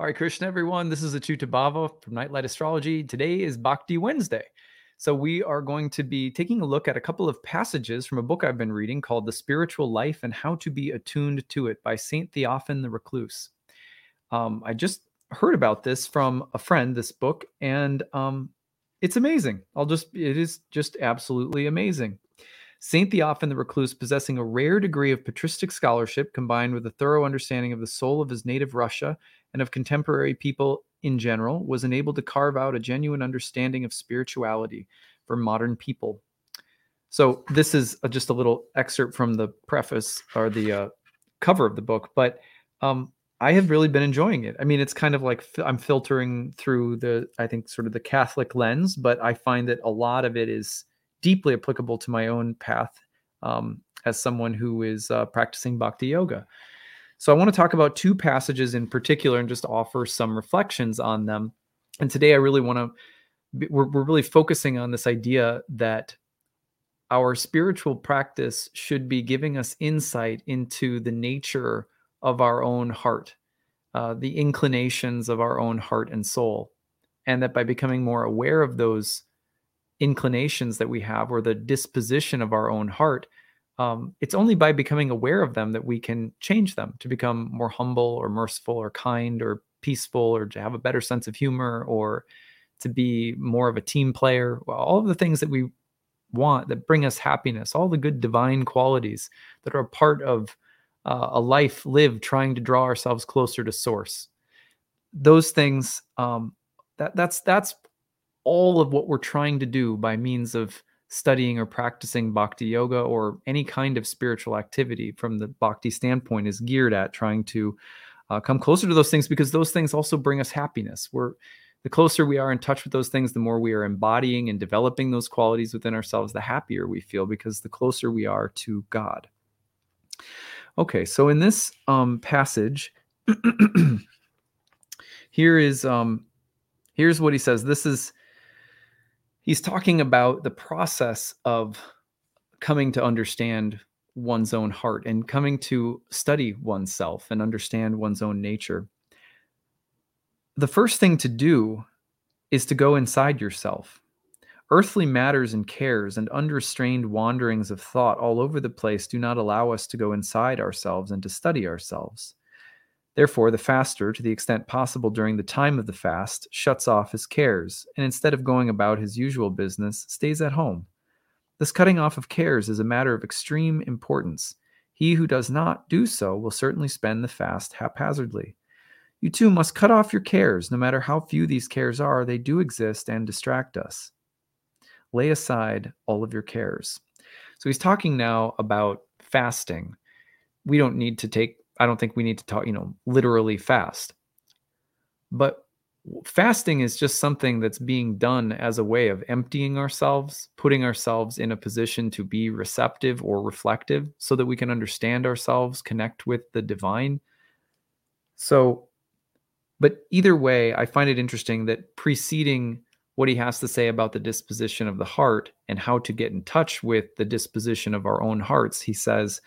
Hare Krishna, everyone. This is Achyuta Bhava from Nightlight Astrology. Today is Bhakti Wednesday. So, we are going to be taking a look at a couple of passages from a book I've been reading called The Spiritual Life and How to Be Attuned to It by St. Theophan the Recluse. Um, I just heard about this from a friend, this book, and um, it's amazing. I'll just, it is just absolutely amazing. St. Theophan the Recluse, possessing a rare degree of patristic scholarship combined with a thorough understanding of the soul of his native Russia and of contemporary people in general, was enabled to carve out a genuine understanding of spirituality for modern people. So, this is just a little excerpt from the preface or the uh, cover of the book, but um, I have really been enjoying it. I mean, it's kind of like I'm filtering through the, I think, sort of the Catholic lens, but I find that a lot of it is deeply applicable to my own path um, as someone who is uh, practicing bhakti yoga. So I want to talk about two passages in particular and just offer some reflections on them. And today I really want to, we're, we're really focusing on this idea that our spiritual practice should be giving us insight into the nature of our own heart, uh, the inclinations of our own heart and soul. And that by becoming more aware of those inclinations that we have or the disposition of our own heart, um, it's only by becoming aware of them that we can change them to become more humble or merciful or kind or peaceful or to have a better sense of humor or to be more of a team player. All of the things that we want that bring us happiness, all the good divine qualities that are a part of uh, a life lived trying to draw ourselves closer to source. Those things, um, that that's that's all of what we're trying to do by means of studying or practicing bhakti yoga or any kind of spiritual activity from the bhakti standpoint is geared at trying to uh, come closer to those things because those things also bring us happiness. We're the closer we are in touch with those things, the more we are embodying and developing those qualities within ourselves, the happier we feel because the closer we are to God. Okay, so in this um, passage, here is um, here's what he says. This is he's talking about the process of coming to understand one's own heart and coming to study oneself and understand one's own nature. The first thing to do is to go inside yourself. Earthly matters and cares and unrestrained wanderings of thought all over the place do not allow us to go inside ourselves and to study ourselves. Therefore, the faster, to the extent possible during the time of the fast, shuts off his cares, and instead of going about his usual business, stays at home. This cutting off of cares is a matter of extreme importance. He who does not do so will certainly spend the fast haphazardly. You too must cut off your cares, no matter how few these cares are, they do exist and distract us. Lay aside all of your cares. So he's talking now about fasting. We don't need to take I don't think we need to talk, you know, literally fast. But fasting is just something that's being done as a way of emptying ourselves, putting ourselves in a position to be receptive or reflective so that we can understand ourselves, connect with the divine. So, but either way, I find it interesting that preceding what he has to say about the disposition of the heart and how to get in touch with the disposition of our own hearts, he says,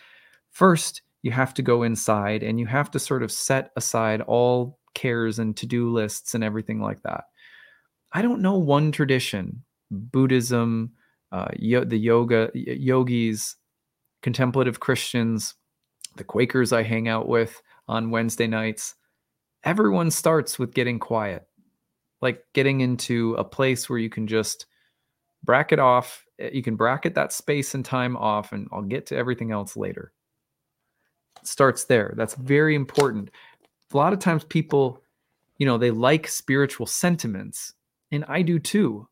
first, you have to go inside and you have to sort of set aside all cares and to-do lists and everything like that. I don't know one tradition buddhism uh, yo- the yoga yogis contemplative christians the quakers i hang out with on wednesday nights. Everyone starts with getting quiet like getting into a place where you can just bracket off eh, you can bracket that space and time off and i'll get to everything else later starts there. That's very important. A lot of times people, you know, they like spiritual sentiments, and I do too.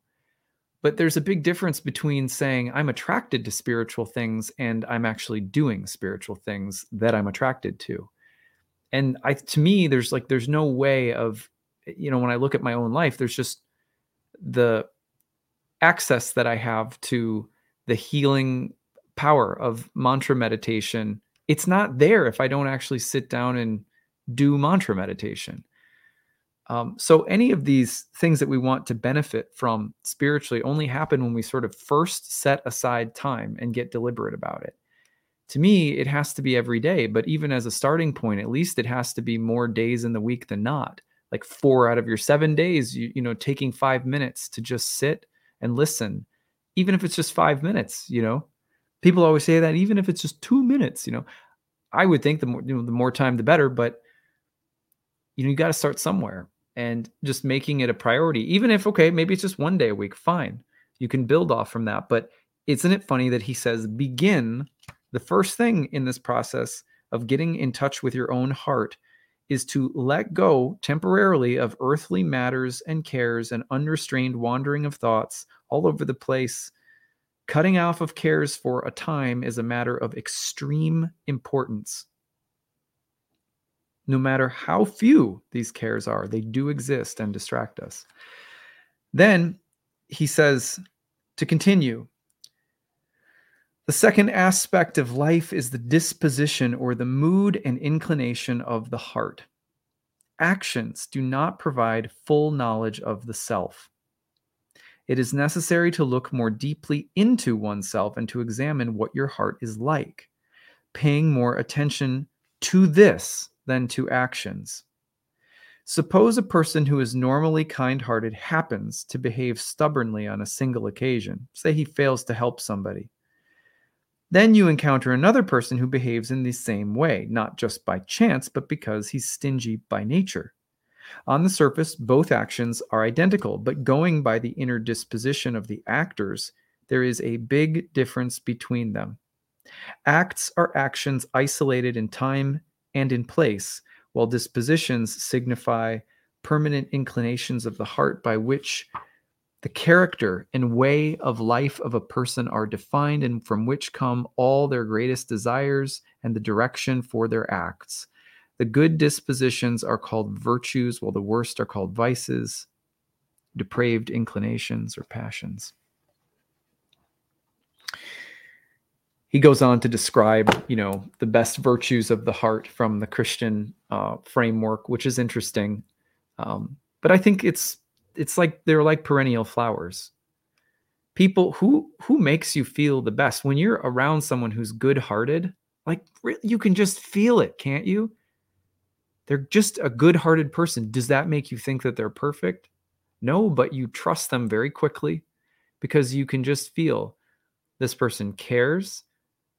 But there's a big difference between saying I'm attracted to spiritual things and I'm actually doing spiritual things that I'm attracted to. And I to me there's like there's no way of you know when I look at my own life there's just the access that I have to the healing power of mantra meditation it's not there if I don't actually sit down and do mantra meditation. Um, so, any of these things that we want to benefit from spiritually only happen when we sort of first set aside time and get deliberate about it. To me, it has to be every day, but even as a starting point, at least it has to be more days in the week than not, like four out of your seven days, you, you know, taking five minutes to just sit and listen, even if it's just five minutes, you know, people always say that even if it's just two minutes, you know, I would think the more, you know, the more time, the better, but you know, you got to start somewhere and just making it a priority, even if, okay, maybe it's just one day a week, fine. You can build off from that. But isn't it funny that he says, begin the first thing in this process of getting in touch with your own heart is to let go temporarily of earthly matters and cares and unrestrained wandering of thoughts all over the place. Cutting off of cares for a time is a matter of extreme importance. No matter how few these cares are, they do exist and distract us. Then he says to continue the second aspect of life is the disposition or the mood and inclination of the heart. Actions do not provide full knowledge of the self. It is necessary to look more deeply into oneself and to examine what your heart is like, paying more attention to this than to actions. Suppose a person who is normally kind hearted happens to behave stubbornly on a single occasion. Say he fails to help somebody. Then you encounter another person who behaves in the same way, not just by chance, but because he's stingy by nature. On the surface, both actions are identical, but going by the inner disposition of the actors, there is a big difference between them. Acts are actions isolated in time and in place, while dispositions signify permanent inclinations of the heart by which the character and way of life of a person are defined and from which come all their greatest desires and the direction for their acts. The good dispositions are called virtues, while the worst are called vices, depraved inclinations, or passions. He goes on to describe, you know, the best virtues of the heart from the Christian uh, framework, which is interesting. Um, but I think it's it's like they're like perennial flowers people who who makes you feel the best when you're around someone who's good-hearted like you can just feel it can't you they're just a good-hearted person. Does that make you think that they're perfect? No but you trust them very quickly because you can just feel this person cares.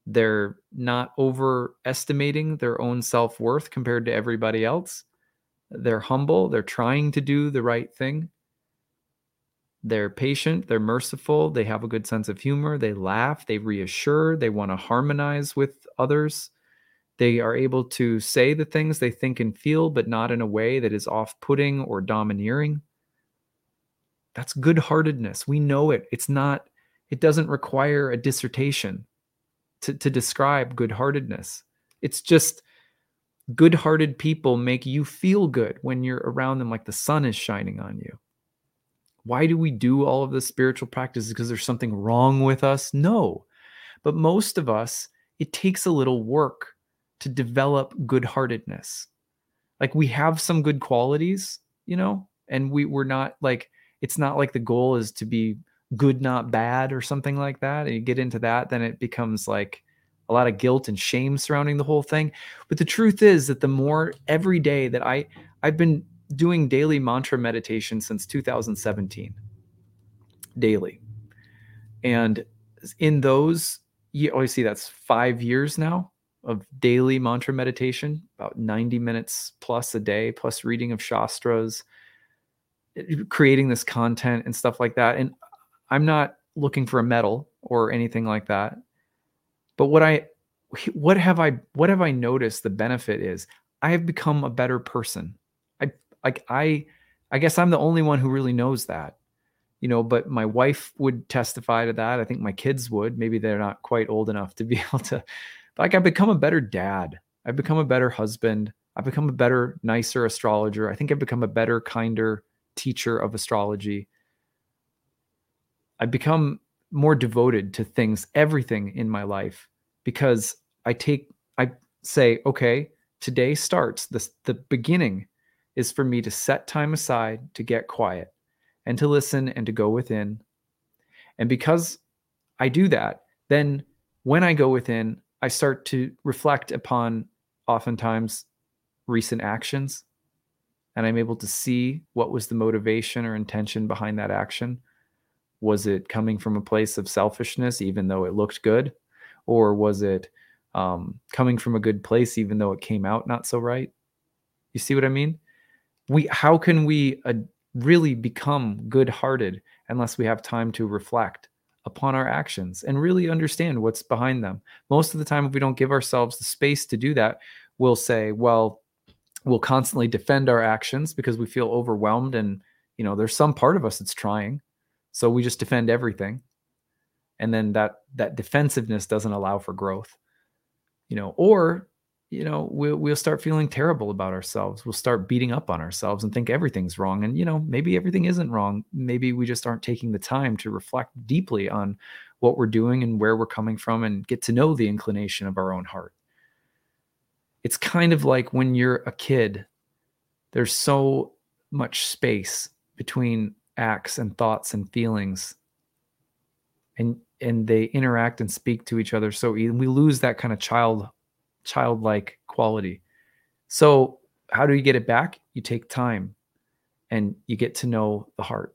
They're not overestimating their own self-worth compared to everybody else. They're humble. They're trying to do the right thing. They're patient, they're merciful, they have a good sense of humor, they laugh, they reassure, they want to harmonize with others. They are able to say the things they think and feel, but not in a way that is off putting or domineering. That's good heartedness. We know it. It's not, it doesn't require a dissertation to, to describe good heartedness. It's just good hearted people make you feel good when you're around them, like the sun is shining on you. Why do we do all of the spiritual practices? Because there's something wrong with us? No. But most of us, it takes a little work to develop good heartedness. Like we have some good qualities, you know, and we, we're not like, it's not like the goal is to be good, not bad or something like that. And you get into that, then it becomes like a lot of guilt and shame surrounding the whole thing. But the truth is that the more every day that I, I've been doing daily mantra meditation since 2017 daily and in those you oh, always see that's five years now of daily mantra meditation about 90 minutes plus a day plus reading of shastras creating this content and stuff like that and i'm not looking for a medal or anything like that but what i what have i what have i noticed the benefit is i have become a better person I like I I guess I'm the only one who really knows that. You know, but my wife would testify to that. I think my kids would. Maybe they're not quite old enough to be able to like I've become a better dad. I've become a better husband. I've become a better, nicer astrologer. I think I've become a better, kinder teacher of astrology. I've become more devoted to things, everything in my life, because I take, I say, okay, today starts this, the beginning is for me to set time aside to get quiet and to listen and to go within. And because I do that, then when I go within, I start to reflect upon oftentimes recent actions. and I'm able to see what was the motivation or intention behind that action. Was it coming from a place of selfishness, even though it looked good? Or was it um, coming from a good place, even though it came out not so right? You see what I mean? We, how can we uh, really become good hearted unless we have time to reflect upon our actions and really understand what's behind them? Most of the time, if we don't give ourselves the space to do that, we'll say, well, we'll constantly defend our actions because we feel overwhelmed and you know there's some part of us that's trying so we just defend everything and then that that defensiveness doesn't allow for growth you know or you know we'll, we'll start feeling terrible about ourselves. We'll start beating up on ourselves and think everything's wrong. And you know maybe everything isn't wrong. Maybe we just aren't taking the time to reflect deeply on what we're doing and where we're coming from and get to know the inclination of our own heart. It's kind of like when you're a kid, there's so much space between acts and thoughts and feelings. And and they interact and speak to each other so we lose that kind of child childlike quality. So how do you get it back? You take time and you get to know the heart.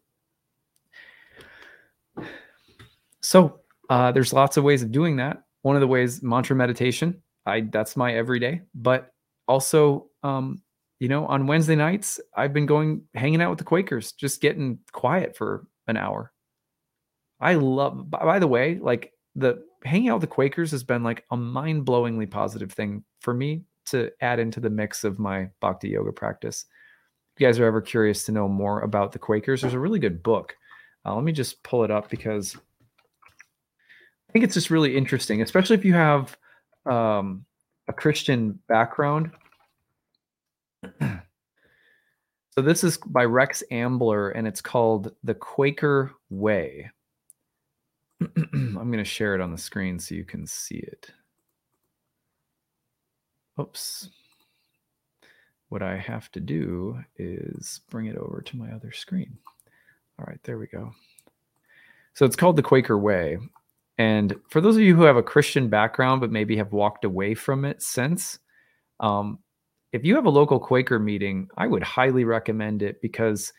So uh, there's lots of ways of doing that. One of the ways, mantra meditation. I that's my everyday. But also, um, you know, on Wednesday nights, I've been going hanging out with the Quakers, just getting quiet for an hour. I love. By the way, like the hanging out with the Quakers has been like a mind-blowingly positive thing for me to add into the mix of my bhakti yoga practice. If you guys are ever curious to know more about the Quakers, there's a really good book. Uh, let me just pull it up because I think it's just really interesting, especially if you have um, a Christian background. so this is by Rex Ambler, and it's called The Quaker Way. I'm going to share it on the screen so you can see it. Oops. What I have to do is bring it over to my other screen. All right, there we go. So it's called The Quaker Way. And for those of you who have a Christian background but maybe have walked away from it since, um, if you have a local Quaker meeting, I would highly recommend it because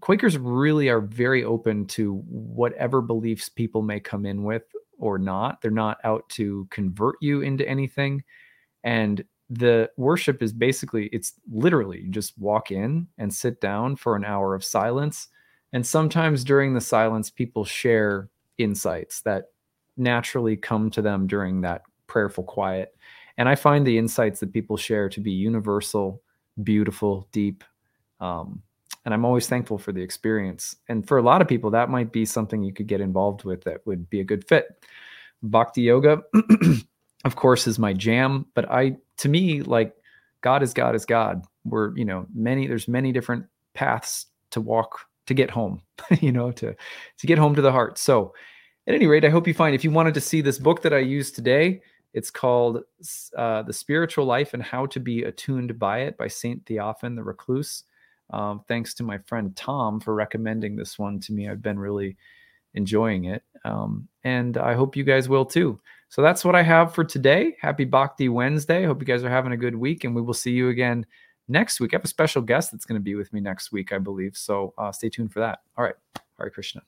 Quakers really are very open to whatever beliefs people may come in with or not. They're not out to convert you into anything. And the worship is basically, it's literally you just walk in and sit down for an hour of silence. And sometimes during the silence, people share insights that naturally come to them during that prayerful quiet. And I find the insights that people share to be universal, beautiful, deep. Um, and I'm always thankful for the experience. And for a lot of people, that might be something you could get involved with that would be a good fit. Bhakti yoga, of course, is my jam. But I, to me, like God is God is God. We're, you know, many, there's many different paths to walk to get home, you know, to to get home to the heart. So, at any rate, I hope you find if you wanted to see this book that I used today, it's called uh, "The Spiritual Life and How to Be Attuned by It" by Saint Theophan the Recluse. Um, thanks to my friend Tom for recommending this one to me. I've been really enjoying it, um, and I hope you guys will too. So that's what I have for today. Happy Bhakti Wednesday. Hope you guys are having a good week, and we will see you again next week. I have a special guest that's going to be with me next week, I believe. So uh, stay tuned for that. All right. Hare Krishna.